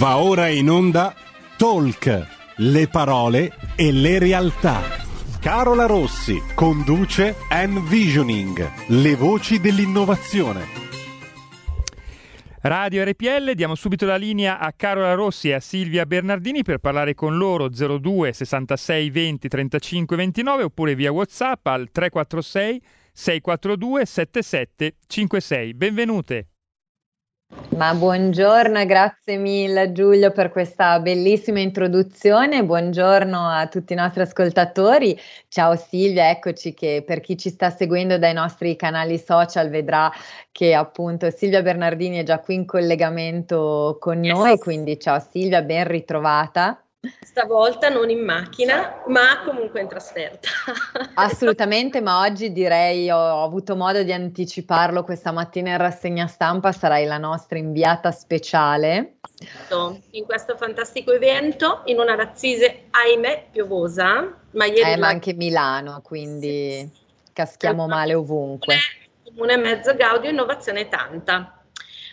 Va ora in onda Talk, le parole e le realtà. Carola Rossi conduce Envisioning, le voci dell'innovazione. Radio RPL, diamo subito la linea a Carola Rossi e a Silvia Bernardini per parlare con loro 02 66 20 35 29 oppure via WhatsApp al 346 642 7756. Benvenute. Ma buongiorno e grazie mille Giulio per questa bellissima introduzione. Buongiorno a tutti i nostri ascoltatori. Ciao Silvia, eccoci che per chi ci sta seguendo dai nostri canali social vedrà che appunto Silvia Bernardini è già qui in collegamento con yes. noi, quindi ciao Silvia, ben ritrovata. Stavolta non in macchina, ma comunque in trasferta. Assolutamente, ma oggi direi ho, ho avuto modo di anticiparlo questa mattina in rassegna stampa, sarai la nostra inviata speciale. In questo fantastico evento, in una razzise, ahimè, piovosa, ma ieri... Eh, ma anche Milano, quindi sì. caschiamo male ovunque. Comune mezzo Gaudio, innovazione tanta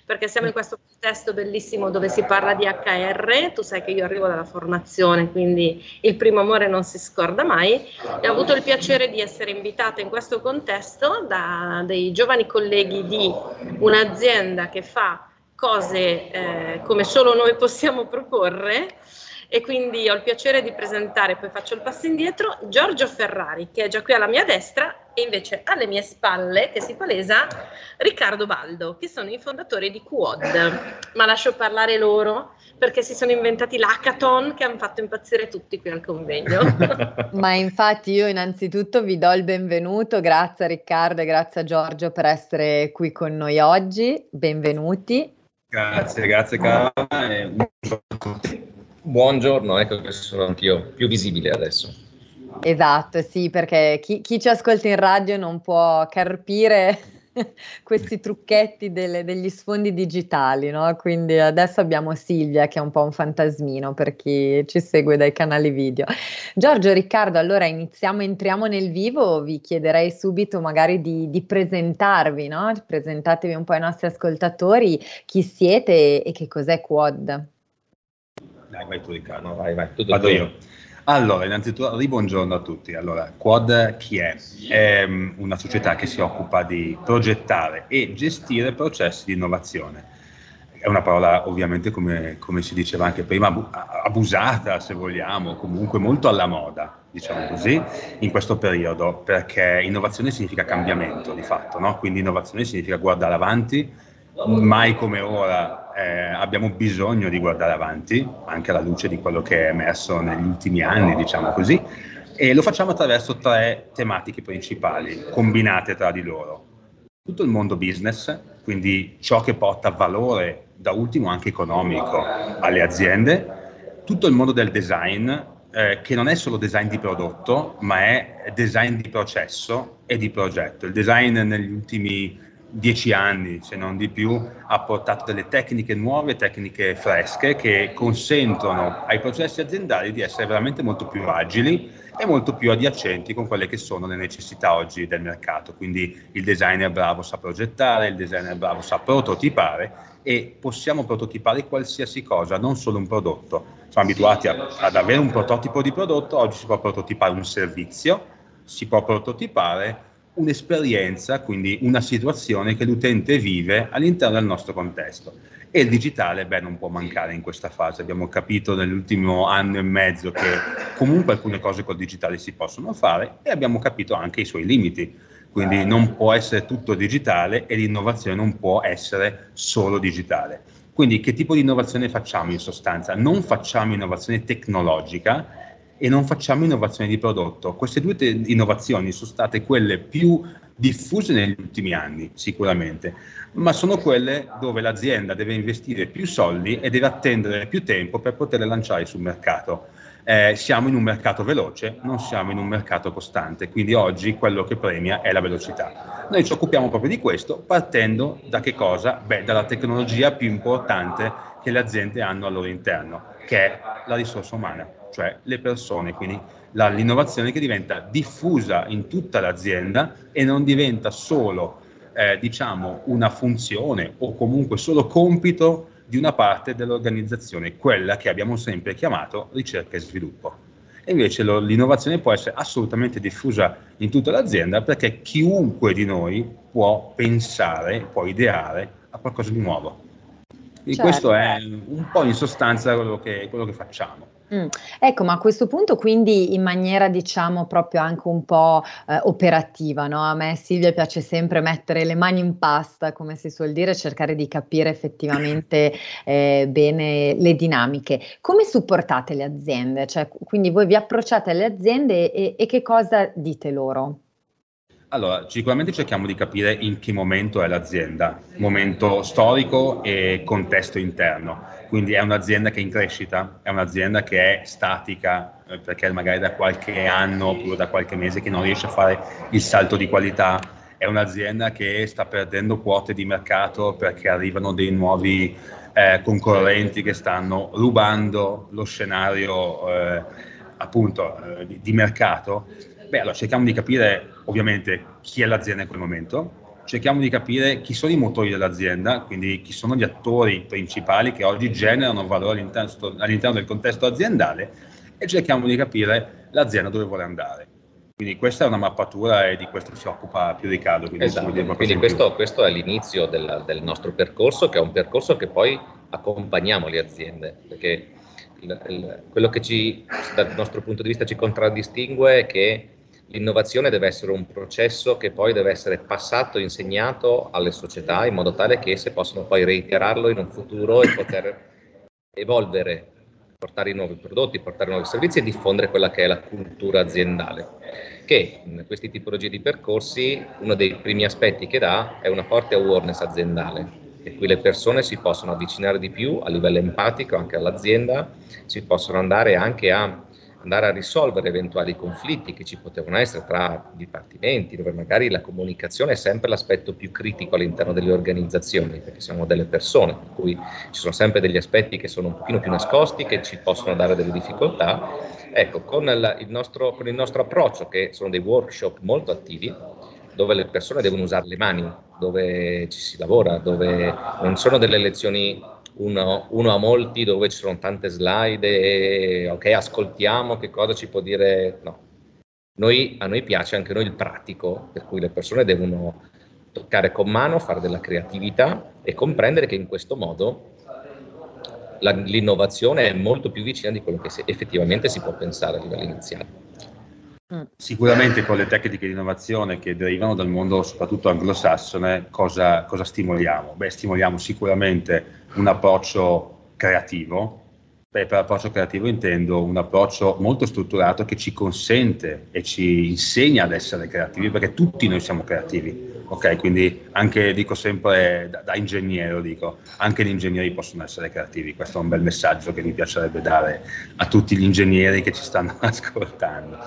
perché siamo in questo contesto bellissimo dove si parla di HR, tu sai che io arrivo dalla formazione, quindi il primo amore non si scorda mai, e ho avuto il piacere di essere invitata in questo contesto da dei giovani colleghi di un'azienda che fa cose eh, come solo noi possiamo proporre e quindi ho il piacere di presentare, poi faccio il passo indietro, Giorgio Ferrari che è già qui alla mia destra e invece alle mie spalle, che si palesa, Riccardo Baldo, che sono i fondatori di Quad. Ma lascio parlare loro perché si sono inventati l'hackathon che hanno fatto impazzire tutti qui al convegno. Ma infatti io innanzitutto vi do il benvenuto, grazie a Riccardo e grazie a Giorgio per essere qui con noi oggi, benvenuti. Grazie, grazie Carla. Buongiorno, ecco che sono anch'io più visibile adesso. Esatto, sì, perché chi, chi ci ascolta in radio non può carpire questi trucchetti delle, degli sfondi digitali, no? Quindi adesso abbiamo Silvia che è un po' un fantasmino per chi ci segue dai canali video. Giorgio, Riccardo, allora iniziamo, entriamo nel vivo, vi chiederei subito magari di, di presentarvi, no? Presentatevi un po' ai nostri ascoltatori, chi siete e, che cos'è Quad. Dai, vai tu Riccardo, vai, vai. Tutto Vado io. Allora, innanzitutto, ribuongiorno a tutti. Allora, Quad chi è? È mm, una società che si occupa di progettare e gestire processi di innovazione. È una parola ovviamente, come, come si diceva anche prima, abusata se vogliamo, comunque molto alla moda, diciamo così, in questo periodo, perché innovazione significa cambiamento di fatto, no? quindi innovazione significa guardare avanti, mai come ora eh, abbiamo bisogno di guardare avanti, anche alla luce di quello che è emerso negli ultimi anni, diciamo così, e lo facciamo attraverso tre tematiche principali, combinate tra di loro. Tutto il mondo business, quindi ciò che porta valore, da ultimo anche economico, alle aziende, tutto il mondo del design, eh, che non è solo design di prodotto, ma è design di processo e di progetto. Il design negli ultimi dieci anni, se non di più, ha portato delle tecniche nuove, tecniche fresche che consentono ai processi aziendali di essere veramente molto più agili e molto più adiacenti con quelle che sono le necessità oggi del mercato. Quindi il designer bravo sa progettare, il designer bravo sa prototipare e possiamo prototipare qualsiasi cosa, non solo un prodotto. Siamo abituati a, ad avere un prototipo di prodotto, oggi si può prototipare un servizio, si può prototipare un'esperienza, quindi una situazione che l'utente vive all'interno del nostro contesto. E il digitale, beh, non può mancare in questa fase. Abbiamo capito nell'ultimo anno e mezzo che comunque alcune cose col digitale si possono fare e abbiamo capito anche i suoi limiti. Quindi non può essere tutto digitale e l'innovazione non può essere solo digitale. Quindi che tipo di innovazione facciamo in sostanza? Non facciamo innovazione tecnologica, e non facciamo innovazione di prodotto. Queste due te- innovazioni sono state quelle più diffuse negli ultimi anni, sicuramente, ma sono quelle dove l'azienda deve investire più soldi e deve attendere più tempo per poterle lanciare sul mercato. Eh, siamo in un mercato veloce, non siamo in un mercato costante, quindi oggi quello che premia è la velocità. Noi ci occupiamo proprio di questo partendo da che cosa? Beh, dalla tecnologia più importante che le aziende hanno al loro interno, che è la risorsa umana cioè le persone, quindi la, l'innovazione che diventa diffusa in tutta l'azienda e non diventa solo eh, diciamo una funzione o comunque solo compito di una parte dell'organizzazione, quella che abbiamo sempre chiamato ricerca e sviluppo. E invece lo, l'innovazione può essere assolutamente diffusa in tutta l'azienda perché chiunque di noi può pensare, può ideare a qualcosa di nuovo. Certo. questo è un po' in sostanza quello che, quello che facciamo. Mm. Ecco, ma a questo punto quindi in maniera diciamo proprio anche un po' eh, operativa, no? A me Silvia piace sempre mettere le mani in pasta, come si suol dire, cercare di capire effettivamente eh, bene le dinamiche. Come supportate le aziende? Cioè, quindi voi vi approcciate alle aziende e, e che cosa dite loro? Allora, sicuramente cerchiamo di capire in che momento è l'azienda, momento storico e contesto interno. Quindi è un'azienda che è in crescita, è un'azienda che è statica, eh, perché magari da qualche anno oppure da qualche mese che non riesce a fare il salto di qualità, è un'azienda che sta perdendo quote di mercato perché arrivano dei nuovi eh, concorrenti che stanno rubando lo scenario eh, appunto eh, di, di mercato Beh, allora cerchiamo di capire ovviamente chi è l'azienda in quel momento, cerchiamo di capire chi sono i motori dell'azienda, quindi chi sono gli attori principali che oggi generano valore all'interno, all'interno del contesto aziendale e cerchiamo di capire l'azienda dove vuole andare. Quindi questa è una mappatura e di questo si occupa più Riccardo. Quindi, esatto. quindi questo, questo, è l'inizio del, del, nostro percorso, che è un percorso che poi accompagniamo le aziende, perché il, il, quello che ci, dal nostro punto di vista ci contraddistingue è che L'innovazione deve essere un processo che poi deve essere passato, insegnato alle società in modo tale che esse possano poi reiterarlo in un futuro e poter evolvere, portare nuovi prodotti, portare nuovi servizi e diffondere quella che è la cultura aziendale. Che in questi tipologie di percorsi uno dei primi aspetti che dà è una forte awareness aziendale, e qui le persone si possono avvicinare di più a livello empatico anche all'azienda, si possono andare anche a andare a risolvere eventuali conflitti che ci potevano essere tra dipartimenti, dove magari la comunicazione è sempre l'aspetto più critico all'interno delle organizzazioni, perché siamo delle persone, per cui ci sono sempre degli aspetti che sono un pochino più nascosti, che ci possono dare delle difficoltà. Ecco, con il, nostro, con il nostro approccio, che sono dei workshop molto attivi, dove le persone devono usare le mani, dove ci si lavora, dove non sono delle lezioni uno, uno, a molti dove ci sono tante slide e ok, ascoltiamo che cosa ci può dire. No, noi, a noi piace anche noi il pratico, per cui le persone devono toccare con mano, fare della creatività e comprendere che in questo modo la, l'innovazione è molto più vicina di quello che si, effettivamente si può pensare a livello iniziale. Mm. Sicuramente con le tecniche di innovazione che derivano dal mondo soprattutto anglosassone, cosa, cosa stimoliamo? Beh, stimoliamo sicuramente un approccio creativo, Beh, per approccio creativo intendo un approccio molto strutturato che ci consente e ci insegna ad essere creativi, perché tutti noi siamo creativi, ok? Quindi anche, dico sempre, da, da ingegnere, dico, anche gli ingegneri possono essere creativi, questo è un bel messaggio che mi piacerebbe dare a tutti gli ingegneri che ci stanno ascoltando,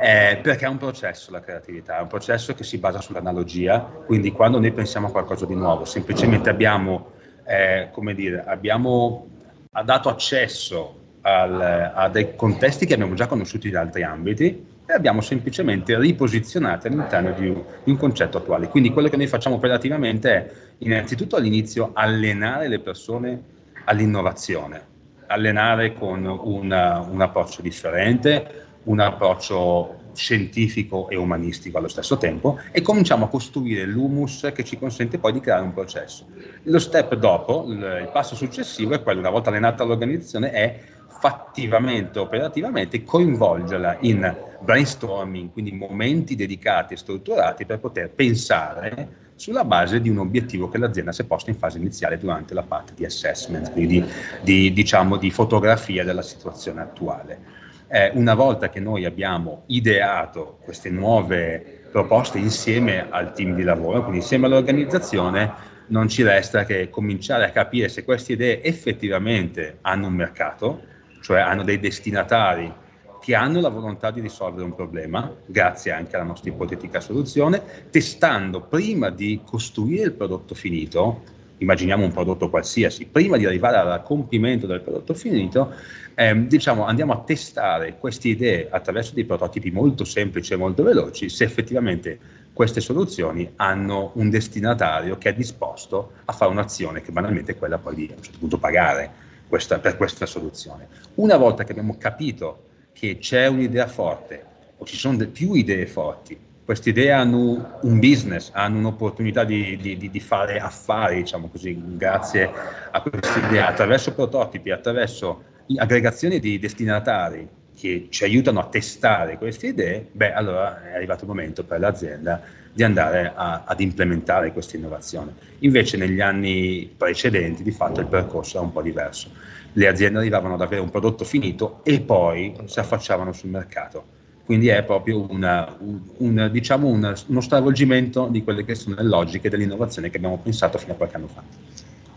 eh, perché è un processo la creatività, è un processo che si basa sull'analogia, quindi quando noi pensiamo a qualcosa di nuovo, semplicemente abbiamo, eh, come dire, abbiamo ha dato accesso al, a dei contesti che abbiamo già conosciuti in altri ambiti e abbiamo semplicemente riposizionati all'interno di un, di un, concetto attuale. Quindi quello che noi facciamo operativamente è innanzitutto all'inizio allenare le persone all'innovazione, allenare con una, un approccio differente, un approccio scientifico e umanistico allo stesso tempo e cominciamo a costruire l'humus che ci consente poi di creare un processo. Lo step dopo, il, passo successivo è quello, una volta allenata l'organizzazione, è fattivamente, operativamente coinvolgerla in brainstorming, quindi momenti dedicati e strutturati per poter pensare sulla base di un obiettivo che l'azienda si è posta in fase iniziale durante la parte di assessment, quindi di, di, diciamo, di fotografia della situazione attuale eh, una volta che noi abbiamo ideato queste nuove proposte insieme al team di lavoro, quindi insieme all'organizzazione, non ci resta che cominciare a capire se queste idee effettivamente hanno un mercato, cioè hanno dei destinatari che hanno la volontà di risolvere un problema, grazie anche alla nostra ipotetica soluzione, testando prima di costruire il prodotto finito immaginiamo un prodotto qualsiasi, prima di arrivare al compimento del prodotto finito, ehm, diciamo, andiamo a testare queste idee attraverso dei prototipi molto semplici e molto veloci, se effettivamente queste soluzioni hanno un destinatario che è disposto a fare un'azione che banalmente è quella poi di a un certo punto pagare questa, per questa soluzione. Una volta che abbiamo capito che c'è un'idea forte o ci sono più idee forti queste idee hanno un business, hanno un'opportunità di, di, di, fare affari, diciamo così, grazie a queste idee, attraverso prototipi, attraverso aggregazioni di destinatari che ci aiutano a testare queste idee, beh, allora è arrivato il momento per l'azienda di andare a, ad implementare questa innovazione. Invece negli anni precedenti, di fatto, il percorso era un po' diverso. Le aziende arrivavano ad avere un prodotto finito e poi si affacciavano sul mercato quindi è proprio una, un, un, diciamo una, uno stravolgimento di quelle che sono le logiche dell'innovazione che abbiamo pensato fino a qualche anno fa.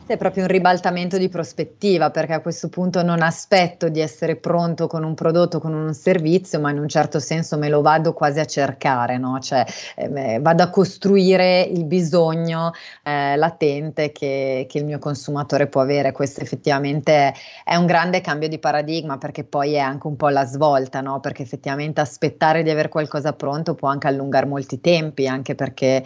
È proprio un ribaltamento di prospettiva perché a questo punto non aspetto di essere pronto con un prodotto, con un servizio, ma in un certo senso me lo vado quasi a cercare, no? cioè eh, vado a costruire il bisogno eh, latente che, che, il mio consumatore può avere. Questo effettivamente è un grande cambio di paradigma perché poi è anche un po' la svolta, no? perché effettivamente aspettare di avere qualcosa pronto può anche allungare molti tempi, anche perché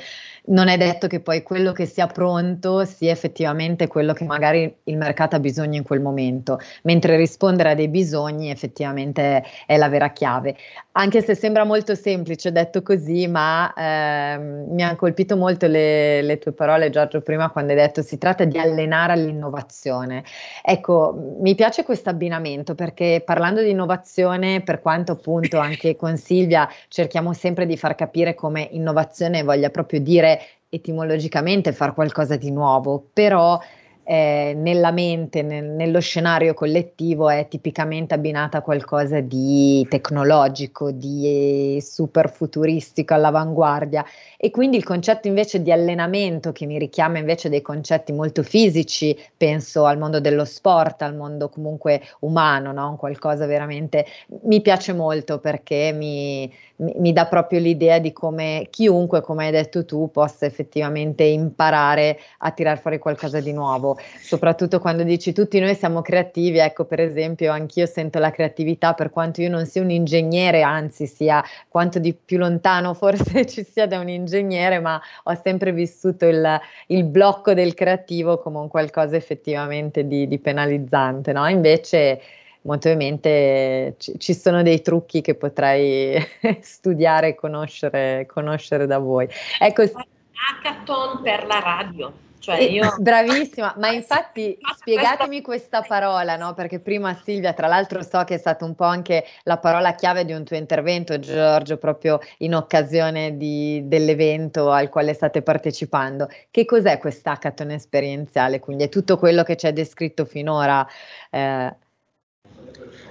non è detto che poi quello che sia pronto sia effettivamente quello che magari il mercato ha bisogno in quel momento, mentre rispondere a dei bisogni effettivamente è la vera chiave. Anche se sembra molto semplice detto così, ma ehm, mi hanno colpito molto le, le, tue parole Giorgio prima quando hai detto si tratta di allenare all'innovazione. Ecco, mi piace questo abbinamento perché parlando di innovazione, per quanto appunto anche con Silvia cerchiamo sempre di far capire come innovazione voglia proprio dire etimologicamente far qualcosa di nuovo, però eh, nella mente, nel, nello scenario collettivo è tipicamente abbinata a qualcosa di tecnologico, di super futuristico, all'avanguardia e quindi il concetto invece di allenamento che mi richiama invece dei concetti molto fisici, penso al mondo dello sport, al mondo comunque umano, no? qualcosa veramente mi piace molto perché mi, mi, mi dà proprio l'idea di come chiunque, come hai detto tu, possa effettivamente imparare a tirar fuori qualcosa di nuovo soprattutto quando dici tutti noi siamo creativi, ecco per esempio anch'io sento la creatività per quanto io non sia un ingegnere, anzi sia quanto di più lontano forse ci sia da un ingegnere, ma ho sempre vissuto il, il blocco del creativo come un qualcosa effettivamente di, di penalizzante, no? Invece molto ovviamente ci, sono dei trucchi che potrei studiare e conoscere, conoscere da voi. Ecco, hackathon per la radio. Cioè io... Bravissima, ma infatti spiegatemi questa parola, no? Perché prima Silvia, tra l'altro so che è stata un po' anche la parola chiave di un tuo intervento, Giorgio, proprio in occasione di, dell'evento al quale state partecipando. Che cos'è quest'hackathon esperienziale? Quindi è tutto quello che ci hai descritto finora? Eh...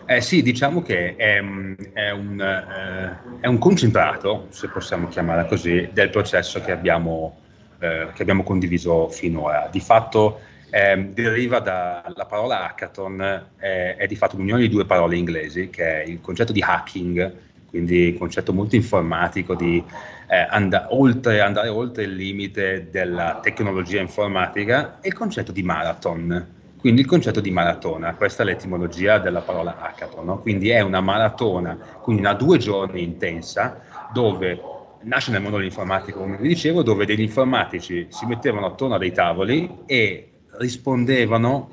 Eh sì, diciamo che è, è, un, eh, è un concentrato, se possiamo chiamarla così, del processo che abbiamo eh, che abbiamo condiviso finora. Di fatto eh, deriva dalla parola hackathon, eh, è di fatto l'unione di due parole inglesi, che è il concetto di hacking, quindi il concetto molto informatico di eh, and- oltre, andare oltre il limite della tecnologia informatica, e il concetto di marathon, quindi il concetto di maratona, questa è l'etimologia della parola hackathon, no? quindi è una maratona, quindi una due giorni intensa dove nasce nel mondo dell'informatica, come vi dicevo, dove degli informatici si mettevano attorno a dei tavoli e rispondevano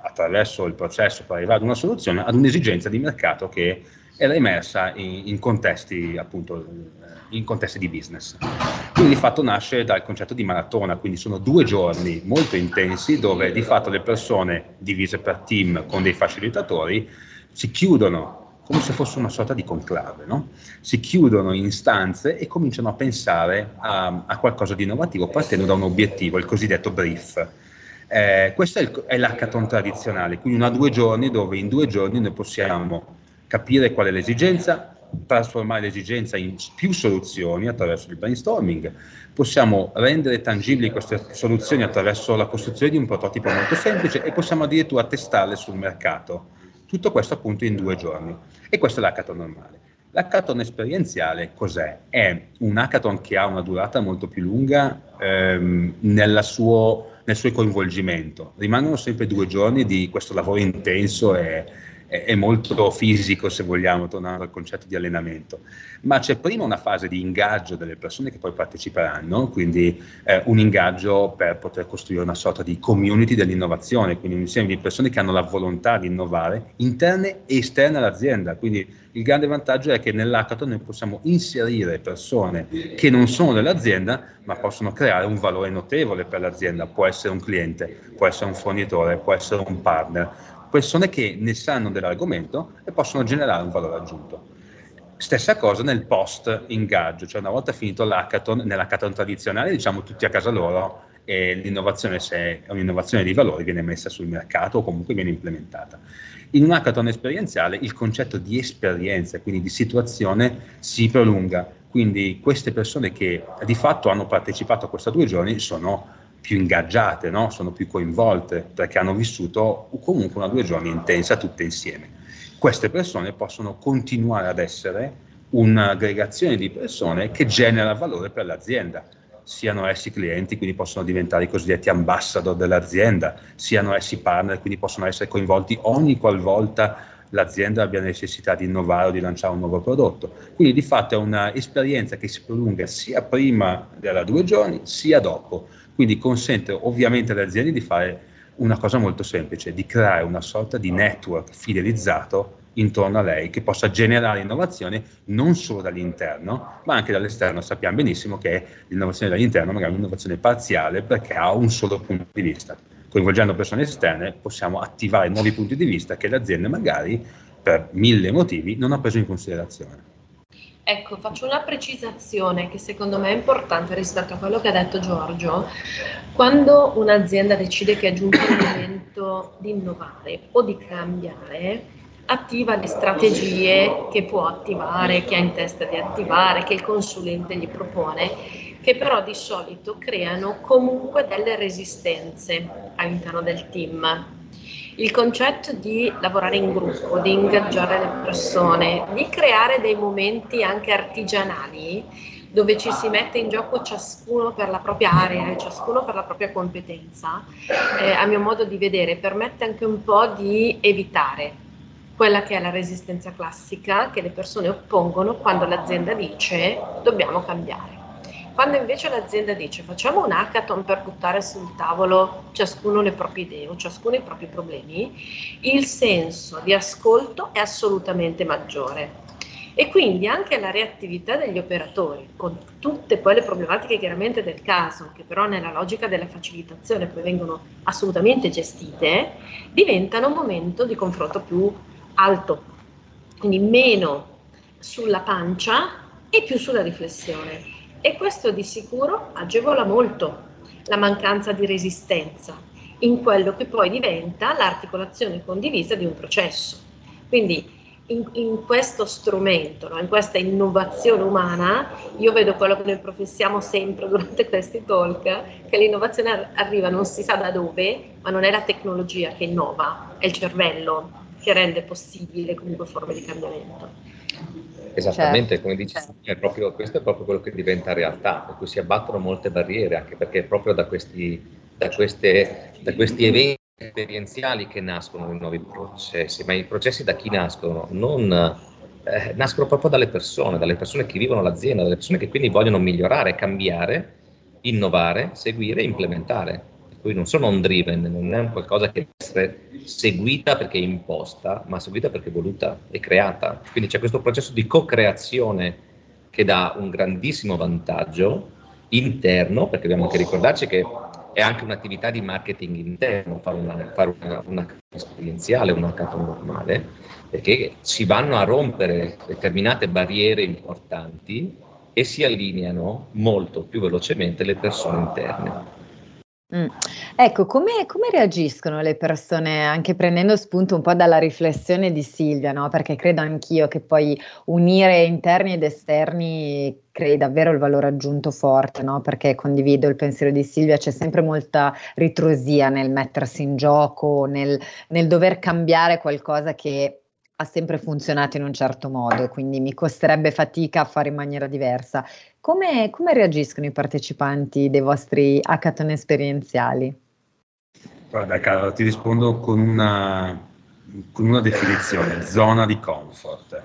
attraverso il processo per arrivare ad una soluzione ad un'esigenza di mercato che era emersa in, in, contesti, appunto, in contesti di business. Quindi di fatto nasce dal concetto di maratona, quindi sono due giorni molto intensi dove di fatto le persone divise per team con dei facilitatori si chiudono come se fosse una sorta di conclave, no? si chiudono in stanze e cominciano a pensare a, a qualcosa di innovativo partendo da un obiettivo, il cosiddetto brief. Eh, questo è, il, è l'hackathon tradizionale, quindi una due giorni dove in due giorni noi possiamo capire qual è l'esigenza, trasformare l'esigenza in più soluzioni attraverso il brainstorming, possiamo rendere tangibili queste soluzioni attraverso la costruzione di un prototipo molto semplice e possiamo addirittura testarle sul mercato. Tutto questo appunto in due giorni. E questo è l'hackathon normale. L'hackathon esperienziale cos'è? È un hackathon che ha una durata molto più lunga ehm, suo, nel suo coinvolgimento. Rimangono sempre due giorni di questo lavoro intenso e, è molto fisico, se vogliamo, tornare al concetto di allenamento. Ma c'è prima una fase di ingaggio delle persone che poi parteciperanno, quindi eh, un ingaggio per poter costruire una sorta di community dell'innovazione, quindi un insieme di persone che hanno la volontà di innovare interne e esterne all'azienda. Quindi il grande vantaggio è che nell'hackathon noi possiamo inserire persone che non sono dell'azienda, ma possono creare un valore notevole per l'azienda. Può essere un cliente, può essere un fornitore, può essere un partner persone che ne sanno dell'argomento e possono generare un valore aggiunto. Stessa cosa nel post ingaggio, cioè una volta finito l'hackathon, nell'hackathon tradizionale diciamo tutti a casa loro e l'innovazione, se è un'innovazione di valore, viene messa sul mercato o comunque viene implementata. In un hackathon esperienziale il concetto di esperienza, quindi di situazione, si prolunga. Quindi queste persone che di fatto hanno partecipato a questi due giorni sono più ingaggiate, no? sono più coinvolte perché hanno vissuto comunque una due giorni intensa tutte insieme. Queste persone possono continuare ad essere un'aggregazione di persone che genera valore per l'azienda, siano essi clienti, quindi possono diventare i cosiddetti ambassador dell'azienda, siano essi partner, quindi possono essere coinvolti ogni qualvolta l'azienda abbia necessità di innovare o di lanciare un nuovo prodotto. Quindi di fatto è un'esperienza che si prolunga sia prima della due giorni sia dopo. Quindi consente ovviamente alle aziende di fare una cosa molto semplice, di creare una sorta di network fidelizzato intorno a lei che possa generare innovazione non solo dall'interno, ma anche dall'esterno. Sappiamo benissimo che l'innovazione dall'interno magari è un'innovazione parziale perché ha un solo punto di vista. Coinvolgendo persone esterne possiamo attivare nuovi punti di vista che l'azienda magari per mille motivi non ha preso in considerazione. Ecco, faccio una precisazione che secondo me è importante rispetto a quello che ha detto Giorgio. Quando un'azienda decide che è giunto il momento di innovare o di cambiare, attiva le strategie che può attivare, che ha in testa di attivare, che il consulente gli propone, che però di solito creano comunque delle resistenze all'interno del team il concetto di lavorare in gruppo, di ingaggiare le persone, di creare dei momenti anche artigianali dove ci si mette in gioco ciascuno per la propria area e ciascuno per la propria competenza, eh, a mio modo di vedere, permette anche un po' di evitare quella che è la resistenza classica che le persone oppongono quando l'azienda dice dobbiamo cambiare. Quando invece l'azienda dice facciamo un hackathon per buttare sul tavolo ciascuno le proprie idee o ciascuno i propri problemi, il senso di ascolto è assolutamente maggiore. E quindi anche la reattività degli operatori, con tutte poi le problematiche chiaramente del caso, che però nella logica della facilitazione poi vengono assolutamente gestite, diventano un momento di confronto più alto, quindi meno sulla pancia e più sulla riflessione e questo di sicuro agevola molto la mancanza di resistenza in quello che poi diventa l'articolazione condivisa di un processo. Quindi in, in questo strumento, no? in questa innovazione umana, io vedo quello che noi professiamo sempre durante questi talk, che l'innovazione arriva non si sa da dove, ma non è la tecnologia che innova, è il cervello che rende possibile comunque forme di cambiamento. Esattamente, certo, come dici, certo. è proprio, questo è proprio quello che diventa realtà, per cui si abbattono molte barriere, anche perché è proprio da questi, da queste, da questi eventi esperienziali che nascono i nuovi processi, ma i processi da chi nascono? Non, eh, nascono proprio dalle persone, dalle persone che vivono l'azienda, dalle persone che quindi vogliono migliorare, cambiare, innovare, seguire e implementare cui non sono on driven, non è un qualcosa che deve essere seguita perché imposta, ma seguita perché voluta e creata. Quindi c'è questo processo di co-creazione che dà un grandissimo vantaggio interno, perché dobbiamo anche ricordarci che è anche un'attività di marketing interno, fare una, fare una, una esperienziale, una capo normale, perché si vanno a rompere determinate barriere importanti e si allineano molto più velocemente le persone interne. Mh. Ecco, come come reagiscono le persone, anche prendendo spunto un po' dalla riflessione di Silvia, no, perché credo anch'io che poi unire interni ed esterni crei davvero il valore aggiunto forte, no, perché condivido il pensiero di Silvia, c'è sempre molta ritrosia nel mettersi in gioco, nel nel dover cambiare qualcosa che ha sempre funzionato in un certo modo, quindi mi costerebbe fatica a fare in maniera diversa. Come, come reagiscono i partecipanti dei vostri hackathon esperienziali? Guarda Carlo, ti rispondo con una, con una definizione, zona di comfort.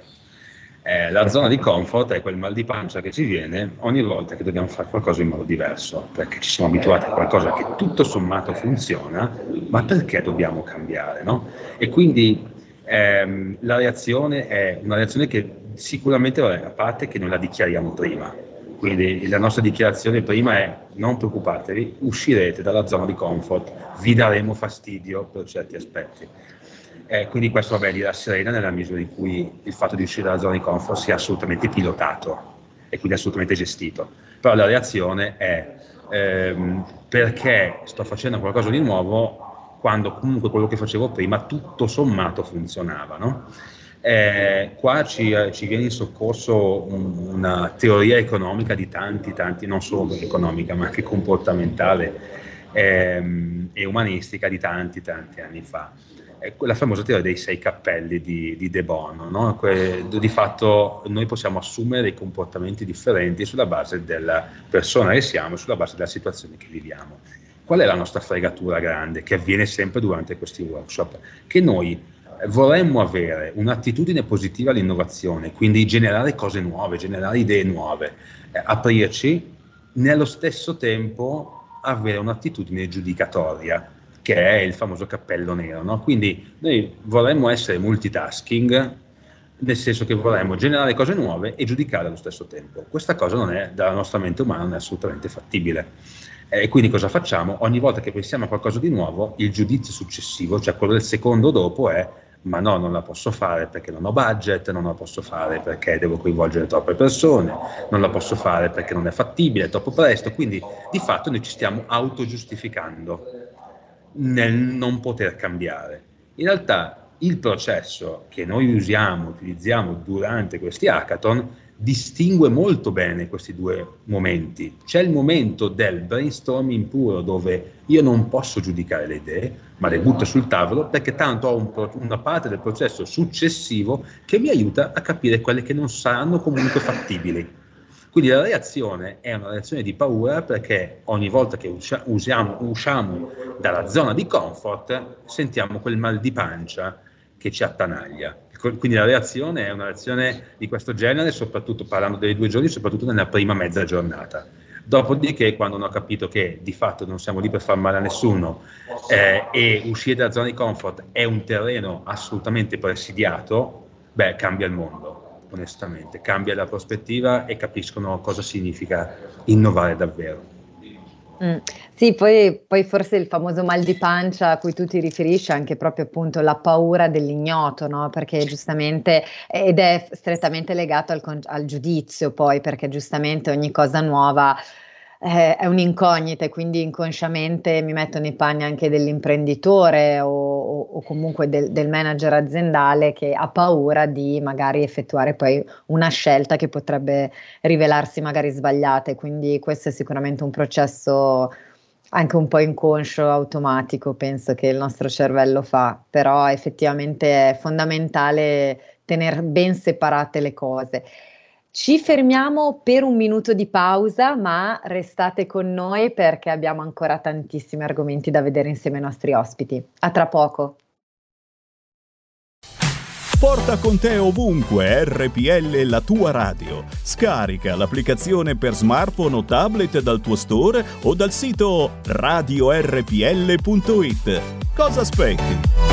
Eh, la zona di comfort è quel mal di pancia che ci viene ogni volta che dobbiamo fare qualcosa in modo diverso, perché ci siamo abituati a qualcosa che tutto sommato funziona, ma perché dobbiamo cambiare? No? E quindi ehm, la reazione è una reazione che sicuramente, vabbè, a parte che noi la dichiariamo prima, quindi la nostra dichiarazione prima è non preoccupatevi, uscirete dalla zona di comfort, vi daremo fastidio per certi aspetti. Eh, quindi questo vabbè, li serena nella misura in cui il fatto di uscire dalla zona di comfort sia assolutamente pilotato e quindi assolutamente gestito. Però la reazione è ehm, perché sto facendo qualcosa di nuovo quando comunque quello che facevo prima tutto sommato funzionava. No? Eh, qua ci, ci, viene in soccorso un, una teoria economica di tanti, tanti, non solo economica ma anche comportamentale ehm, e umanistica di tanti, tanti anni fa la famosa teoria dei sei cappelli di, di De Bono. No? di fatto noi possiamo assumere dei comportamenti differenti sulla base della persona che siamo e sulla base della situazione che viviamo. Qual è la nostra fregatura grande che avviene sempre durante questi workshop? Che noi vorremmo avere un'attitudine positiva all'innovazione, quindi generare cose nuove, generare idee nuove, eh, aprirci, nello stesso tempo avere un'attitudine giudicatoria che è il famoso cappello nero. No? Quindi noi vorremmo essere multitasking, nel senso che vorremmo generare cose nuove e giudicare allo stesso tempo. Questa cosa non è, dalla nostra mente umana non è assolutamente fattibile. E quindi cosa facciamo? Ogni volta che pensiamo a qualcosa di nuovo, il giudizio successivo, cioè quello del secondo dopo, è ma no, non la posso fare perché non ho budget, non la posso fare perché devo coinvolgere troppe persone, non la posso fare perché non è fattibile, è troppo presto, quindi di fatto noi ci stiamo autogiustificando nel non poter cambiare. In realtà il processo che noi usiamo, utilizziamo durante questi hackathon distingue molto bene questi due momenti. C'è il momento del brainstorming puro dove io non posso giudicare le idee, ma le butto sul tavolo perché tanto ho un, una parte del processo successivo che mi aiuta a capire quelle che non saranno comunque fattibili quindi la reazione è una reazione di paura perché ogni volta che usiamo, usciamo dalla zona di comfort sentiamo quel mal di pancia che ci attanaglia. Quindi la reazione è una reazione di questo genere, soprattutto parlando dei due giorni, soprattutto nella prima mezza giornata. Dopodiché, quando hanno capito che di fatto non siamo lì per far male a nessuno eh, e uscire dalla zona di comfort è un terreno assolutamente presidiato, beh, cambia il mondo onestamente, cambia la prospettiva e capiscono cosa significa innovare davvero. Mm. Sì, poi, poi, forse il famoso mal di pancia a cui tu ti riferisci è anche proprio appunto la paura dell'ignoto, no? Perché giustamente, ed è strettamente legato al, al giudizio poi, perché giustamente ogni cosa nuova eh, è un'incognita e quindi inconsciamente mi metto nei panni anche dell'imprenditore o, o, o comunque del, del, manager aziendale che ha paura di magari effettuare poi una scelta che potrebbe rivelarsi magari sbagliata e quindi questo è sicuramente un processo anche un po' inconscio, automatico, penso che il nostro cervello fa, però effettivamente è fondamentale tenere ben separate le cose. Ci fermiamo per un minuto di pausa, ma restate con noi perché abbiamo ancora tantissimi argomenti da vedere insieme ai nostri ospiti. A tra poco. Porta con te ovunque RPL la tua radio. Scarica l'applicazione per smartphone o tablet dal tuo store o dal sito radiorpl.it. Cosa aspetti?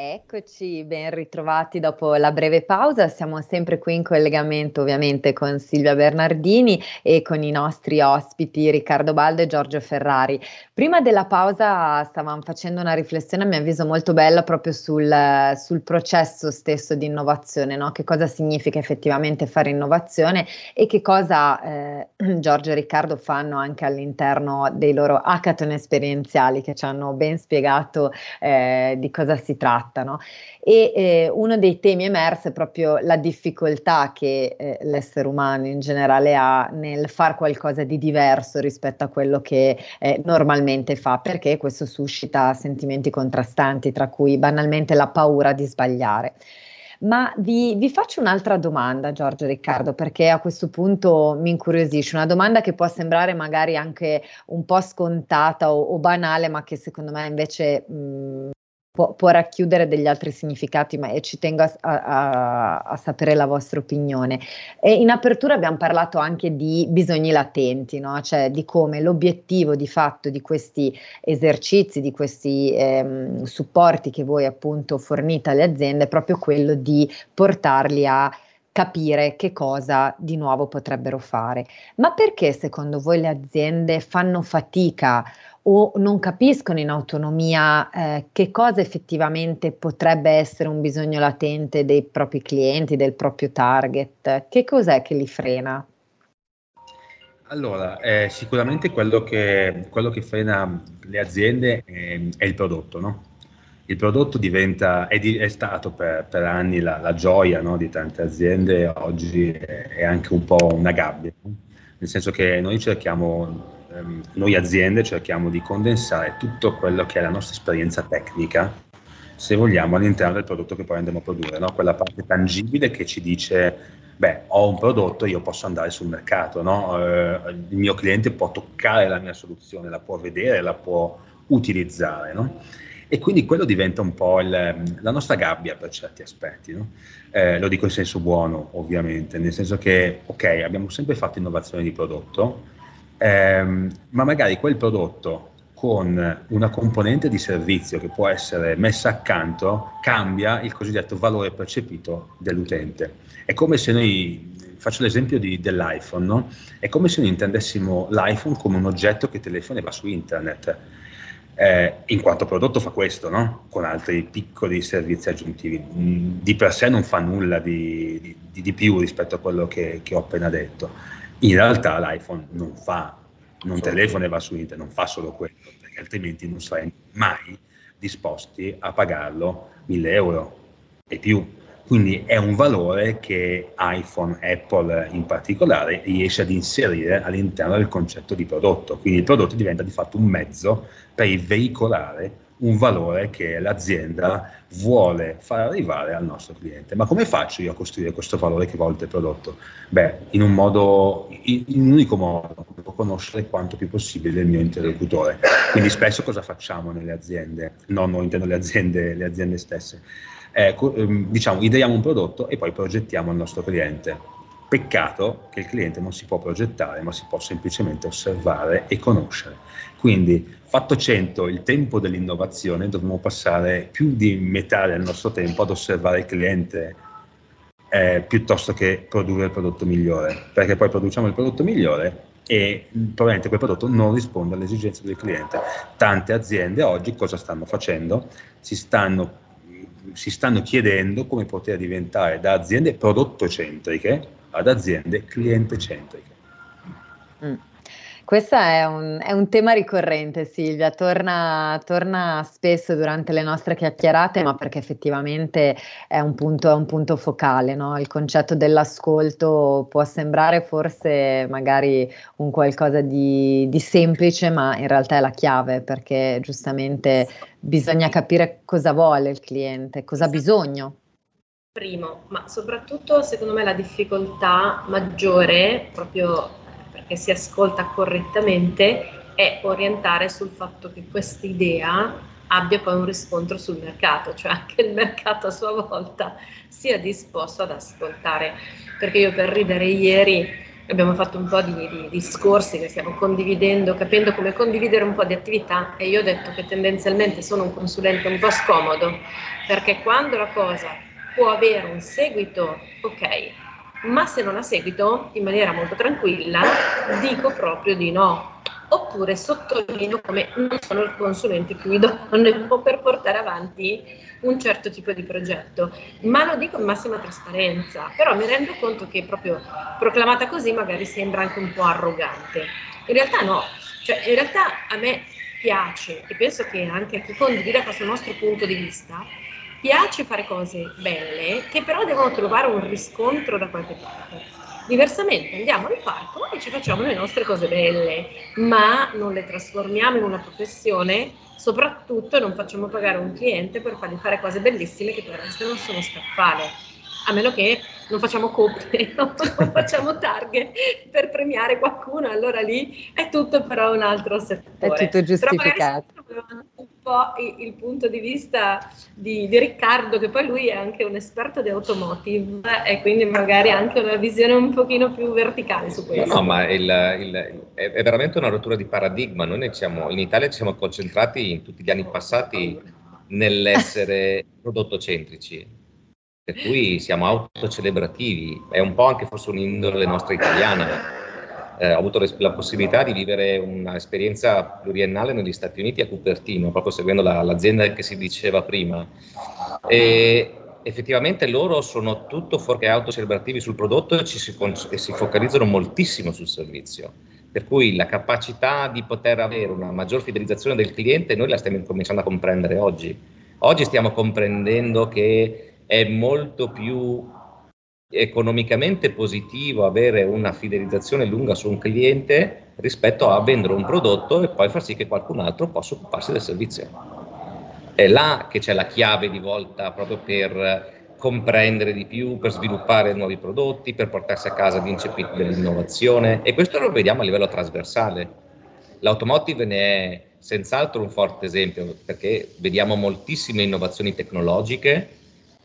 Eccoci, ben ritrovati dopo la breve pausa. Siamo sempre qui in collegamento ovviamente con Silvia Bernardini e con i nostri ospiti Riccardo Baldo e Giorgio Ferrari. Prima della pausa stavamo facendo una riflessione a mio avviso molto bella proprio sul, sul processo stesso di innovazione, no? che cosa significa effettivamente fare innovazione e che cosa eh, Giorgio e Riccardo fanno anche all'interno dei loro hackathon esperienziali che ci hanno ben spiegato eh, di cosa si tratta. E eh, uno dei temi emersi è proprio la difficoltà che eh, l'essere umano in generale ha nel fare qualcosa di diverso rispetto a quello che eh, normalmente fa, perché questo suscita sentimenti contrastanti, tra cui banalmente la paura di sbagliare. Ma vi, vi, faccio un'altra domanda, Giorgio Riccardo, perché a questo punto mi incuriosisce. Una domanda che può sembrare magari anche un po' scontata o, o banale, ma che secondo me invece mh, può, può, racchiudere degli altri significati, ma ci tengo a, a, a, sapere la vostra opinione. E in apertura abbiamo parlato anche di bisogni latenti, no? cioè di come l'obiettivo di fatto di questi esercizi, di questi ehm, supporti che voi appunto fornite alle aziende è proprio quello di portarli a capire che cosa di nuovo potrebbero fare. Ma perché secondo voi le aziende fanno fatica o non capiscono in autonomia eh, che cosa effettivamente potrebbe essere un bisogno latente dei propri clienti, del proprio target? Che cos'è che li frena? Allora, eh, sicuramente quello che, quello che, frena le aziende è, è il prodotto, no? Il prodotto diventa, è, di, è stato per, per, anni la, la gioia no, di tante aziende, oggi è, è anche un po' una gabbia, nel senso che noi cerchiamo ehm, noi aziende cerchiamo di condensare tutto quello che è la nostra esperienza tecnica, se vogliamo, all'interno del prodotto che poi andiamo a produrre, no? quella parte tangibile che ci dice, beh, ho un prodotto, io posso andare sul mercato, no? eh, il mio cliente può toccare la mia soluzione, la può vedere, la può utilizzare. No? E quindi quello diventa un po' il, la nostra gabbia per certi aspetti. No? Eh, lo dico in senso buono, ovviamente, nel senso che, ok, abbiamo sempre fatto innovazione di prodotto, ehm, ma magari quel prodotto con una componente di servizio che può essere messa accanto cambia il cosiddetto valore percepito dell'utente. È come se noi, faccio l'esempio di, dell'iPhone, no? è come se noi intendessimo l'iPhone come un oggetto che telefona e va su internet. Eh, in quanto prodotto fa questo, no? con altri piccoli servizi aggiuntivi. Mm, di per sé non fa nulla di, di, di più rispetto a quello che, che ho appena detto in realtà l'iPhone non fa, non telefona e va su internet, non fa solo quello, perché altrimenti non sarei mai disposti a pagarlo 1000 euro e più. Quindi è un valore che iPhone, Apple in particolare, riesce ad inserire all'interno del concetto di prodotto. Quindi il prodotto diventa di fatto un mezzo per veicolare un valore che l'azienda vuole far arrivare al nostro cliente. Ma come faccio io a costruire questo valore che volta il prodotto? Beh, in un modo, in, un unico modo, conoscere quanto più possibile il mio interlocutore. Quindi spesso cosa facciamo nelle aziende? No, non intendo le aziende, le aziende stesse. Eh, diciamo, ideiamo un prodotto e poi progettiamo il nostro cliente. Peccato che il cliente non si può progettare, ma si può semplicemente osservare e conoscere. Quindi Fatto 100, il tempo dell'innovazione, dovremmo passare più di metà del nostro tempo ad osservare il cliente eh, piuttosto che produrre il prodotto migliore, perché poi produciamo il prodotto migliore e probabilmente quel prodotto non risponde alle esigenze del cliente. Tante aziende oggi cosa stanno facendo? Si stanno, si stanno chiedendo come poter diventare da aziende prodotto centriche ad aziende cliente centriche. Mm. Questo è un, è un, tema ricorrente, Silvia, torna, torna, spesso durante le nostre chiacchierate, ma perché effettivamente è un punto, è un punto focale. No? Il concetto dell'ascolto può sembrare forse magari un qualcosa di, di semplice, ma in realtà è la chiave, perché giustamente bisogna capire cosa vuole il cliente, cosa ha bisogno. Primo, ma soprattutto secondo me la difficoltà maggiore proprio che si ascolta correttamente è orientare sul fatto che questa idea abbia poi un riscontro sul mercato, cioè anche il mercato a sua volta sia disposto ad ascoltare. Perché io per ridere ieri abbiamo fatto un po' di, di, discorsi che stiamo condividendo, capendo come condividere un po' di attività e io ho detto che tendenzialmente sono un consulente un po' scomodo perché quando la cosa può avere un seguito, ok, ma se non ha seguito, in maniera molto tranquilla, dico proprio di no oppure sottolineo come non sono il consulente più idoneo per portare avanti un certo tipo di progetto, ma lo dico in massima trasparenza, però mi rendo conto che proprio proclamata così magari sembra anche un po' arrogante. In realtà no, cioè in realtà a me piace e penso che anche a chi condivida questo nostro punto di vista, piace fare cose belle che però devono trovare un riscontro da qualche parte. Diversamente andiamo al parco e ci facciamo le nostre cose belle, ma non le trasformiamo in una professione, soprattutto non facciamo pagare un cliente per fargli fare cose bellissime che per resto non sono scaffale a meno che non facciamo coppe, non facciamo targhe per premiare qualcuno, allora lì è tutto però un altro settore. È tutto giustificato. un po' il, punto di vista di, di, Riccardo, che poi lui è anche un esperto di automotive e quindi magari anche una visione un pochino più verticale su questo. No, ma il, il, è, è, veramente una rottura di paradigma. Noi siamo, in Italia ci siamo concentrati in tutti gli anni passati nell'essere prodottocentrici per cui siamo autocelebrativi, è un po' anche forse un'indole nostra italiana. Eh, ho avuto la possibilità di vivere un'esperienza pluriennale negli Stati Uniti a Cupertino, proprio seguendo la, l'azienda che si diceva prima. E effettivamente loro sono tutto fuorché autocelebrativi sul prodotto e, si, e si focalizzano moltissimo sul servizio. Per cui la capacità di poter avere una maggior fidelizzazione del cliente noi la stiamo cominciando a comprendere oggi. Oggi stiamo comprendendo che è molto più economicamente positivo avere una fidelizzazione lunga su un cliente rispetto a vendere un prodotto e poi far sì che qualcun altro possa occuparsi del servizio. È là che c'è la chiave di volta proprio per comprendere di più, per sviluppare nuovi prodotti, per portarsi a casa l'incepit dell'innovazione e questo lo vediamo a livello trasversale. L'automotive ne è senz'altro un forte esempio perché vediamo moltissime innovazioni tecnologiche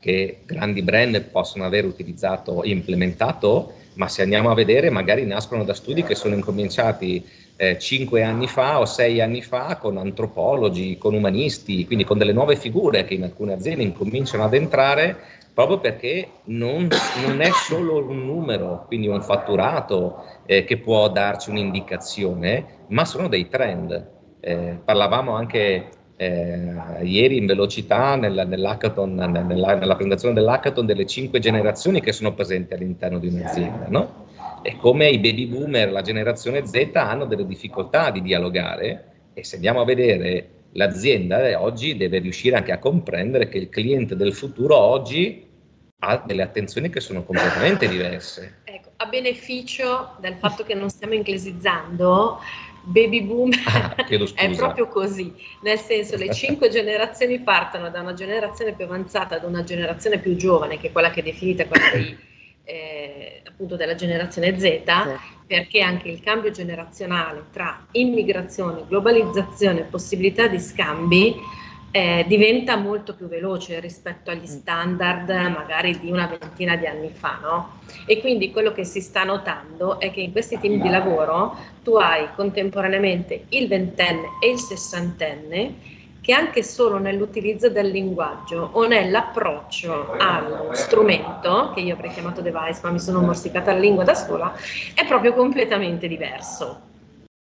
che grandi brand possono aver utilizzato e implementato, ma se andiamo a vedere magari nascono da studi che sono incominciati eh, cinque anni fa o sei anni fa con antropologi, con umanisti, quindi con delle nuove figure che in alcune aziende incominciano ad entrare proprio perché non, non è solo un numero, quindi un fatturato eh, che può darci un'indicazione, ma sono dei trend. Eh, parlavamo anche eh, ieri in velocità nella, nell'hackathon, nella, nella, presentazione dell'hackathon delle cinque generazioni che sono presenti all'interno di un'azienda, no? E come i baby boomer, la generazione Z hanno delle difficoltà di dialogare e se andiamo a vedere l'azienda eh, oggi deve riuscire anche a comprendere che il cliente del futuro oggi ha delle attenzioni che sono completamente diverse. Ecco, a beneficio del fatto che non stiamo inglesizzando, baby boom. Ah, è proprio così, nel senso le cinque generazioni partono da una generazione più avanzata ad una generazione più giovane, che è quella che è definita quella dei, eh, appunto della generazione Z, sì. perché anche il cambio generazionale tra immigrazione, globalizzazione possibilità di scambi eh, diventa molto più veloce rispetto agli mm. standard magari di una ventina di anni fa, no? E quindi quello che si sta notando è che in questi team di lavoro tu hai contemporaneamente il ventenne e il sessantenne che anche solo nell'utilizzo del linguaggio o nell'approccio allo strumento, che io avrei chiamato device, ma mi sono morsicata la lingua da sola, è proprio completamente diverso.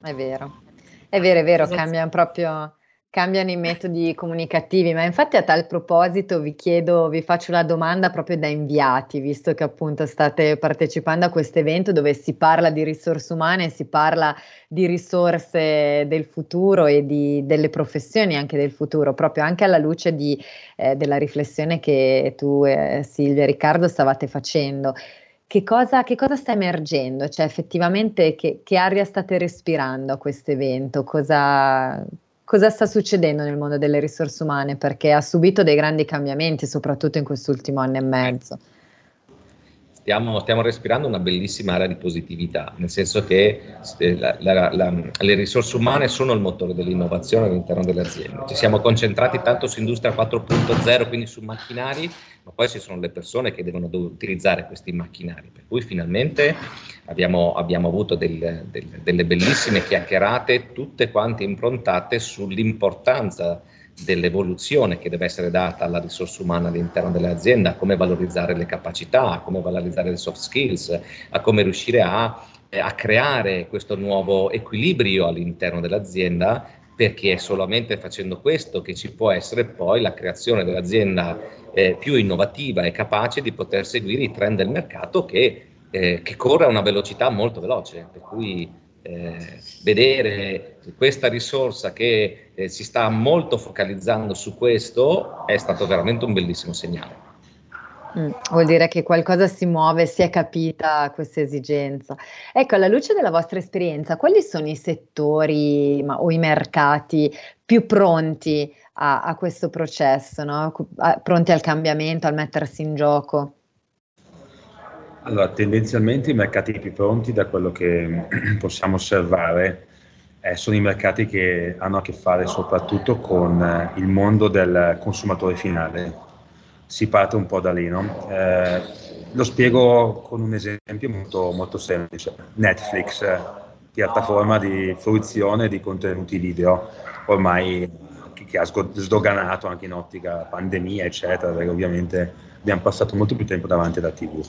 È vero, è vero, è vero, cambia proprio cambiano i metodi comunicativi, ma infatti a tal proposito vi chiedo, vi faccio la domanda proprio da inviati, visto che appunto state partecipando a questo evento dove si parla di risorse umane, si parla di risorse del futuro e di, delle professioni anche del futuro, proprio anche alla luce di, eh, della riflessione che tu, eh, Silvia e Riccardo stavate facendo. Che cosa, che cosa, sta emergendo? Cioè effettivamente che, che aria state respirando a questo evento? Cosa, cosa sta succedendo nel mondo delle risorse umane, perché ha subito dei grandi cambiamenti, soprattutto in quest'ultimo anno e mezzo. stiamo, stiamo, respirando una bellissima area di positività, nel senso che eh, la, la, la, le risorse umane sono il motore dell'innovazione all'interno delle aziende. Ci siamo concentrati tanto su industria 4.0, quindi su macchinari, ma poi ci sono le persone che devono utilizzare questi macchinari. Per cui finalmente abbiamo, abbiamo avuto del, del, delle bellissime chiacchierate, tutte quante improntate sull'importanza dell'evoluzione che deve essere data alla risorsa umana all'interno dell'azienda, a come valorizzare le capacità, a come valorizzare le soft skills, a come riuscire a, a creare questo nuovo equilibrio all'interno dell'azienda perché è solamente facendo questo che ci può essere poi la creazione dell'azienda eh, più innovativa e capace di poter seguire i trend del mercato che, eh, che corre a una velocità molto veloce. Per cui eh, vedere questa risorsa che eh, si sta molto focalizzando su questo è stato veramente un bellissimo segnale. Mm, vuol dire che qualcosa si muove, si è capita questa esigenza. Ecco, alla luce della vostra esperienza, quali sono i settori ma, o i mercati più pronti a, a questo processo, no? a, pronti al cambiamento, al mettersi in gioco? Allora, tendenzialmente i mercati più pronti, da quello che possiamo osservare, eh, sono i mercati che hanno a che fare soprattutto con eh, il mondo del consumatore finale. Si parte un po' da lì, no? eh, lo spiego con un esempio molto, molto semplice. Netflix, piattaforma di fruizione di contenuti video, ormai che ha sdoganato anche in ottica pandemia, eccetera, perché ovviamente abbiamo passato molto più tempo davanti alla TV.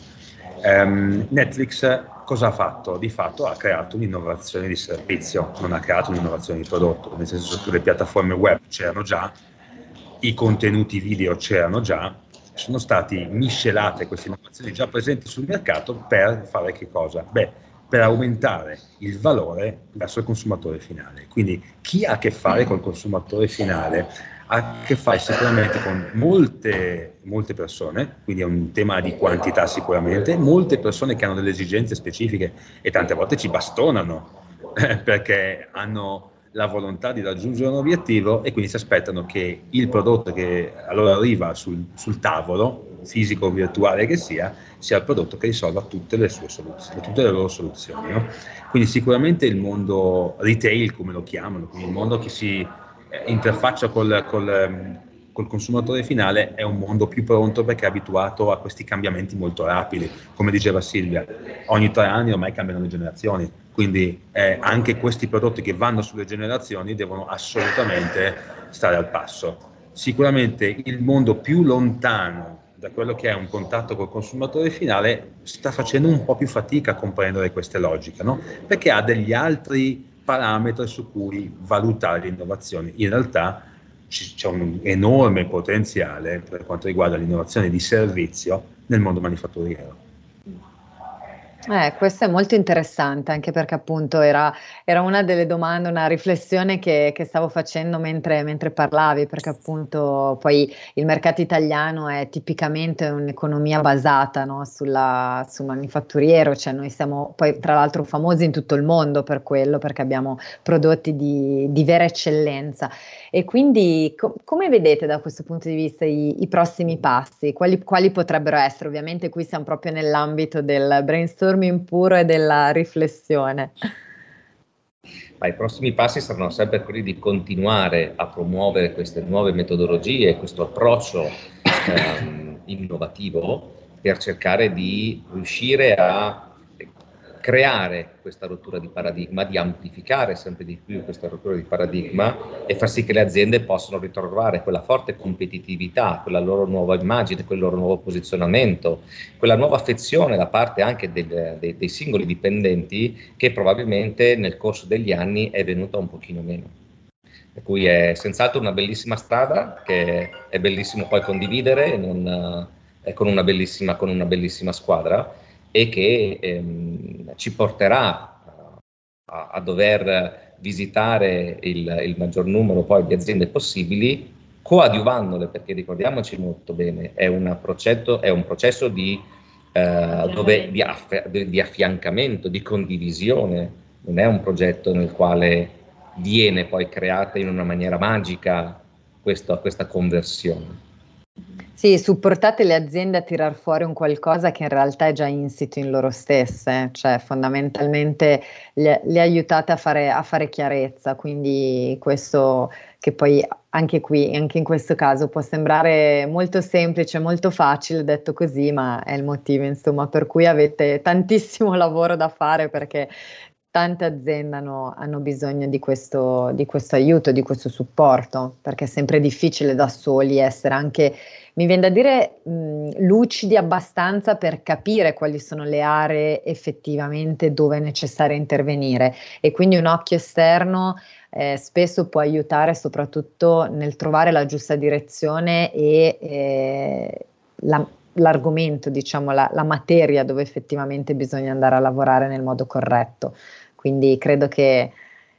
Um, Netflix cosa ha fatto? Di fatto ha creato un'innovazione di servizio, non ha creato un'innovazione di prodotto, nel senso che le piattaforme web c'erano già, i contenuti video c'erano già, sono stati miscelate queste innovazioni già presenti sul mercato per fare che cosa? Beh, per aumentare il valore verso il consumatore finale. Quindi chi ha a che fare col consumatore finale ha a che fare sicuramente con molte, molte persone, quindi è un tema di quantità sicuramente, molte persone che hanno delle esigenze specifiche e tante volte ci bastonano perché hanno la volontà di raggiungere un obiettivo e quindi si aspettano che il prodotto che allora arriva sul, sul tavolo, fisico o virtuale che sia, sia il prodotto che risolva tutte le, sue soluzioni, tutte le loro soluzioni. No? Quindi sicuramente il mondo retail, come lo chiamano, quindi il mondo che si eh, interfaccia col, col, ehm, col, consumatore finale è un mondo più pronto perché è abituato a questi cambiamenti molto rapidi. Come diceva Silvia, ogni tre anni ormai cambiano le generazioni, quindi eh, anche questi prodotti che vanno sulle generazioni devono assolutamente stare al passo. Sicuramente il mondo più lontano da quello che è un contatto col consumatore finale sta facendo un po' più fatica a comprendere queste logiche, no? perché ha degli altri parametro su cui valutare le innovazioni. In realtà c'è un enorme potenziale per quanto riguarda l'innovazione di servizio nel mondo manifatturiero. Eh, questo è molto interessante anche perché appunto era, era una delle domande, una riflessione che, che stavo facendo mentre, mentre, parlavi, perché appunto poi il mercato italiano è tipicamente un'economia basata no, sulla, sul manifatturiero, cioè noi siamo poi tra l'altro famosi in tutto il mondo per quello, perché abbiamo prodotti di, di vera eccellenza. E quindi co- come vedete da questo punto di vista i, i prossimi passi? Quali, quali, potrebbero essere? Ovviamente qui siamo proprio nell'ambito del brainstorming puro e della riflessione. Ma I prossimi passi saranno sempre quelli di continuare a promuovere queste nuove metodologie, questo approccio ehm, innovativo per cercare di riuscire a creare questa rottura di paradigma, di amplificare sempre di più questa rottura di paradigma e far sì che le aziende possano ritrovare quella forte competitività, quella loro nuova immagine, quel loro nuovo posizionamento, quella nuova affezione da parte anche del, dei, dei singoli dipendenti che probabilmente nel corso degli anni è venuta un pochino meno. Per cui è senz'altro una bellissima strada che è bellissimo poi condividere non, eh, con, una con una bellissima squadra e che ehm, ci porterà a, a, dover visitare il, il maggior numero poi di aziende possibili coadiuvandole, perché ricordiamoci molto bene, è, procetto, è un processo di, eh, dove, di, aff- di, affiancamento, di condivisione, non è un progetto nel quale viene poi creata in una maniera magica questo, questa conversione. Sì, supportate le aziende a tirar fuori un qualcosa che in realtà è già insito in loro stesse, cioè fondamentalmente le, le aiutate a fare, a fare, chiarezza, quindi questo che poi anche qui, anche in questo caso può sembrare molto semplice, molto facile detto così, ma è il motivo insomma per cui avete tantissimo lavoro da fare perché tante aziende hanno, hanno bisogno di questo, di questo aiuto, di questo supporto, perché è sempre difficile da soli essere anche mi viene da dire mh, lucidi abbastanza per capire quali sono le aree effettivamente dove è necessario intervenire e quindi un occhio esterno eh, spesso può aiutare soprattutto nel trovare la giusta direzione e eh, la, l'argomento, diciamo, la, la materia dove effettivamente bisogna andare a lavorare nel modo corretto. Quindi credo che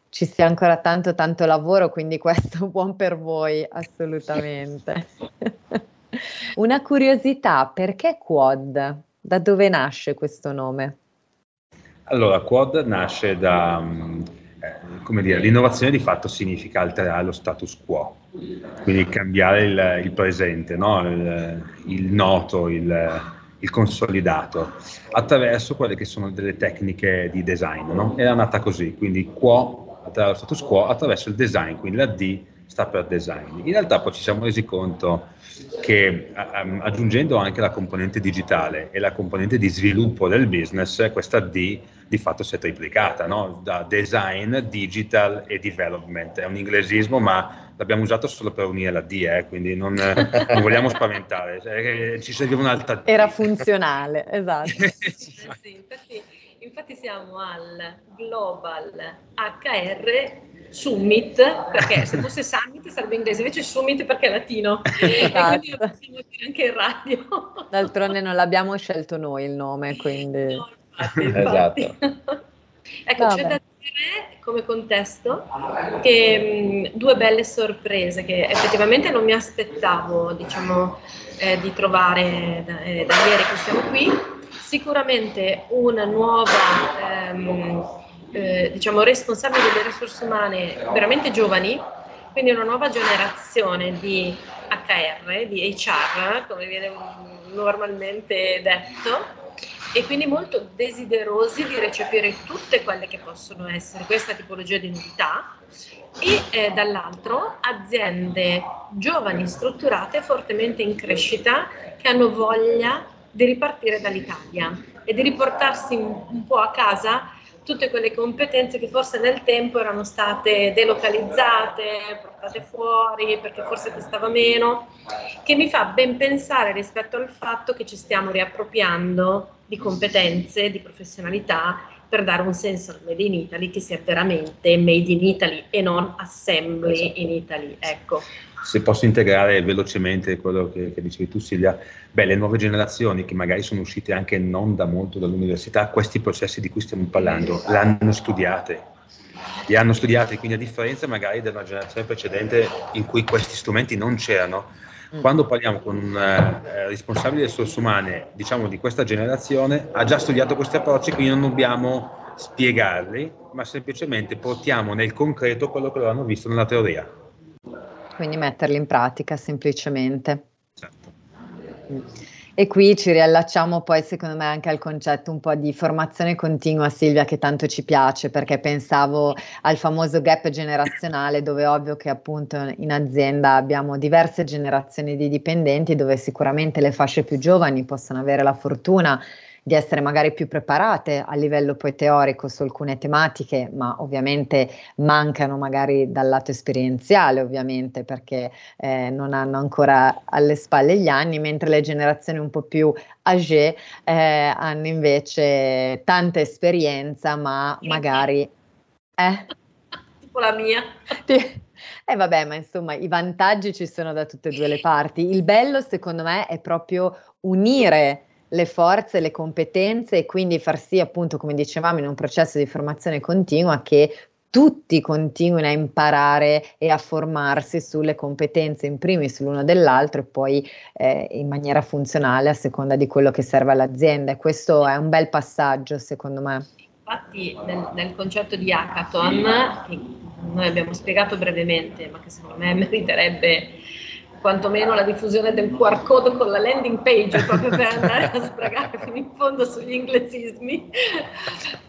ci sia ancora tanto tanto lavoro, quindi questo buon per voi, assolutamente. Una curiosità, perché Quad? Da dove nasce questo nome? Allora, Quad nasce da, eh, come dire, l'innovazione di fatto significa alterare lo status quo, quindi cambiare il, il presente, no? il, il, noto, il, il, consolidato, attraverso quelle che sono delle tecniche di design. No? Era nata così, quindi quo, attraverso status quo, attraverso il design, quindi la D sta per design. In realtà poi ci siamo resi conto che um, aggiungendo anche la componente digitale e la componente di sviluppo del business, questa D di fatto si è triplicata, no? da design, digital e development. È un inglesismo, ma l'abbiamo usato solo per unire la D, eh? quindi non, non, vogliamo spaventare, eh, ci serviva un'altra D. Era funzionale, esatto. sì, infatti, infatti siamo al Global HR Summit, perché se fosse Summit sarebbe inglese, invece Summit perché è latino, esatto. quindi lo possiamo dire anche in radio. D'altronde non l'abbiamo scelto noi il nome, quindi... No, infatti, infatti. Esatto. ecco, Vabbè. c'è da dire come contesto che mh, due belle sorprese che effettivamente non mi aspettavo, diciamo, eh, di trovare da, eh, da, ieri che siamo qui. Sicuramente una nuova... Ehm, eh, diciamo, responsabili delle risorse umane veramente giovani, quindi una nuova generazione di HR, di HR, come viene normalmente detto, e quindi molto desiderosi di recepire tutte quelle che possono essere questa tipologia di novità. E eh, dall'altro aziende giovani, strutturate, fortemente in crescita, che hanno voglia di ripartire dall'Italia e di riportarsi un, un po' a casa tutte quelle competenze che forse nel tempo erano state delocalizzate, portate fuori perché forse costava meno, che mi fa ben pensare rispetto al fatto che ci stiamo riappropriando di competenze, di professionalità per dare un senso al Made in Italy che sia veramente Made in Italy e non Assembly esatto. in Italy. Ecco se posso integrare velocemente quello che, che, dicevi tu Silvia, beh, le nuove generazioni che magari sono uscite anche non da molto dall'università, questi processi di cui stiamo parlando, l'hanno studiate, li hanno studiati, quindi a differenza magari della generazione precedente in cui questi strumenti non c'erano, mm. quando parliamo con un eh, responsabile delle risorse umane, diciamo di questa generazione, ha già studiato questi approcci, quindi non dobbiamo spiegarli, ma semplicemente portiamo nel concreto quello che loro hanno visto nella teoria. Quindi metterli in pratica semplicemente. Certo. E qui ci riallacciamo poi secondo me anche al concetto un po' di formazione continua Silvia che tanto ci piace perché pensavo al famoso gap generazionale dove è ovvio che appunto in azienda abbiamo diverse generazioni di dipendenti dove sicuramente le fasce più giovani possono avere la fortuna di essere magari più preparate a livello poi teorico su alcune tematiche, ma ovviamente mancano magari dal lato esperienziale, ovviamente, perché eh, non hanno ancora alle spalle gli anni, mentre le generazioni un po' più âgé eh, hanno invece tanta esperienza, ma magari... Eh? Tipo la mia. Eh vabbè, ma insomma i vantaggi ci sono da tutte e due le parti. Il bello secondo me è proprio unire le forze, le competenze e quindi far sì, appunto, come dicevamo, in un processo di formazione continua che tutti continuino a imparare e a formarsi sulle competenze in primis l'uno dell'altro e poi eh, in maniera funzionale a seconda di quello che serve all'azienda. E questo è un bel passaggio, secondo me. Infatti, nel, nel concetto di hackathon, che noi abbiamo spiegato brevemente, ma che secondo me meriterebbe quantomeno la diffusione del QR code con la landing page proprio per andare a sbragare fino in fondo sugli inglesismi.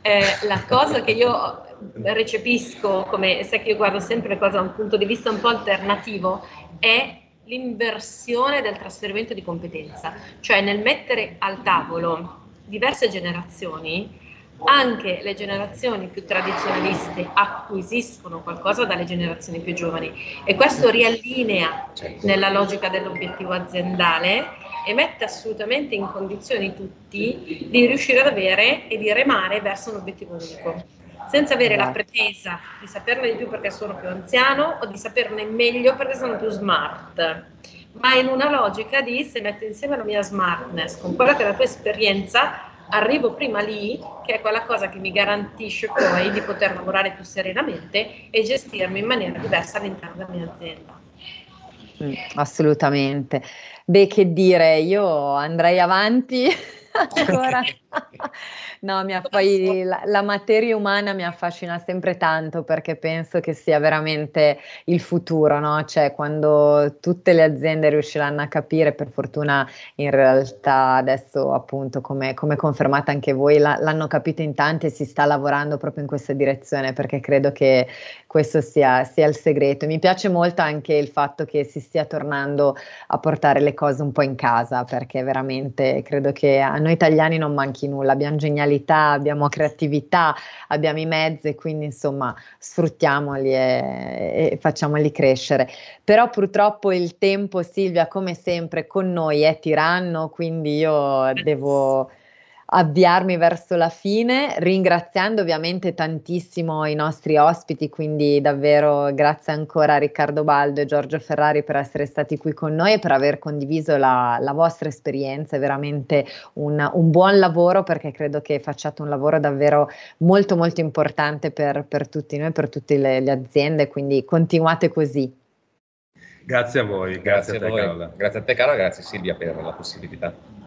Eh, la cosa che io recepisco, come sai che io guardo sempre le cose da un punto di vista un po' alternativo, è l'inversione del trasferimento di competenza, cioè nel mettere al tavolo diverse generazioni anche le generazioni più tradizionaliste acquisiscono qualcosa dalle generazioni più giovani e questo riallinea certo. nella logica dell'obiettivo aziendale e mette assolutamente in condizioni tutti di riuscire ad avere e di remare verso un obiettivo unico, senza avere la esatto. pretesa di saperne di più perché sono più anziano o di saperne meglio perché sono più smart, ma in una logica di se metto insieme la mia smartness con quella che è la tua esperienza, arrivo prima lì, che è quella cosa che mi garantisce poi di poter lavorare più serenamente e gestirmi in maniera diversa all'interno della mia azienda. Mm, assolutamente. Beh, che dire, io andrei avanti ancora. No, mi poi la, la, materia umana mi affascina sempre tanto perché penso che sia veramente il futuro, no? Cioè, quando tutte le aziende riusciranno a capire, per fortuna in realtà adesso appunto come, come confermata anche voi, la, l'hanno capito in tanti e si sta lavorando proprio in questa direzione perché credo che questo sia, sia il segreto. Mi piace molto anche il fatto che si stia tornando a portare le cose un po' in casa perché veramente credo che a noi italiani non manchi nulla, abbiamo genialità abbiamo creatività, abbiamo i mezzi, quindi insomma sfruttiamoli e, e facciamoli crescere. Però purtroppo il tempo, Silvia, come sempre con noi è tiranno, quindi io devo avviarmi verso la fine, ringraziando ovviamente tantissimo i nostri ospiti, quindi davvero grazie ancora a Riccardo Baldo e Giorgio Ferrari per essere stati qui con noi e per aver condiviso la, la vostra esperienza, è veramente un, un, buon lavoro perché credo che facciate un lavoro davvero molto molto importante per, per tutti noi, per tutte le, le aziende, quindi continuate così. Grazie a voi, grazie, grazie a te Carola. Grazie a te Carola, grazie Silvia per la possibilità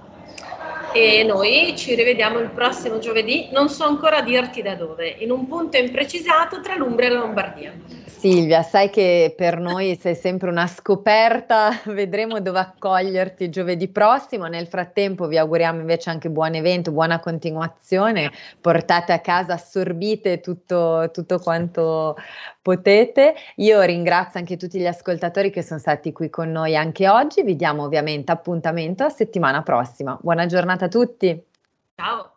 e noi ci rivediamo il prossimo giovedì, non so ancora dirti da dove, in un punto imprecisato tra l'Umbria e la Lombardia. Silvia, sai che per noi sei sempre una scoperta, vedremo dove accoglierti giovedì prossimo, nel frattempo vi auguriamo invece anche buon evento, buona continuazione, portate a casa, assorbite tutto, tutto quanto potete. Io ringrazio anche tutti gli ascoltatori che sono stati qui con noi anche oggi, vi diamo ovviamente appuntamento a settimana prossima. Buona giornata a tutti. Ciao.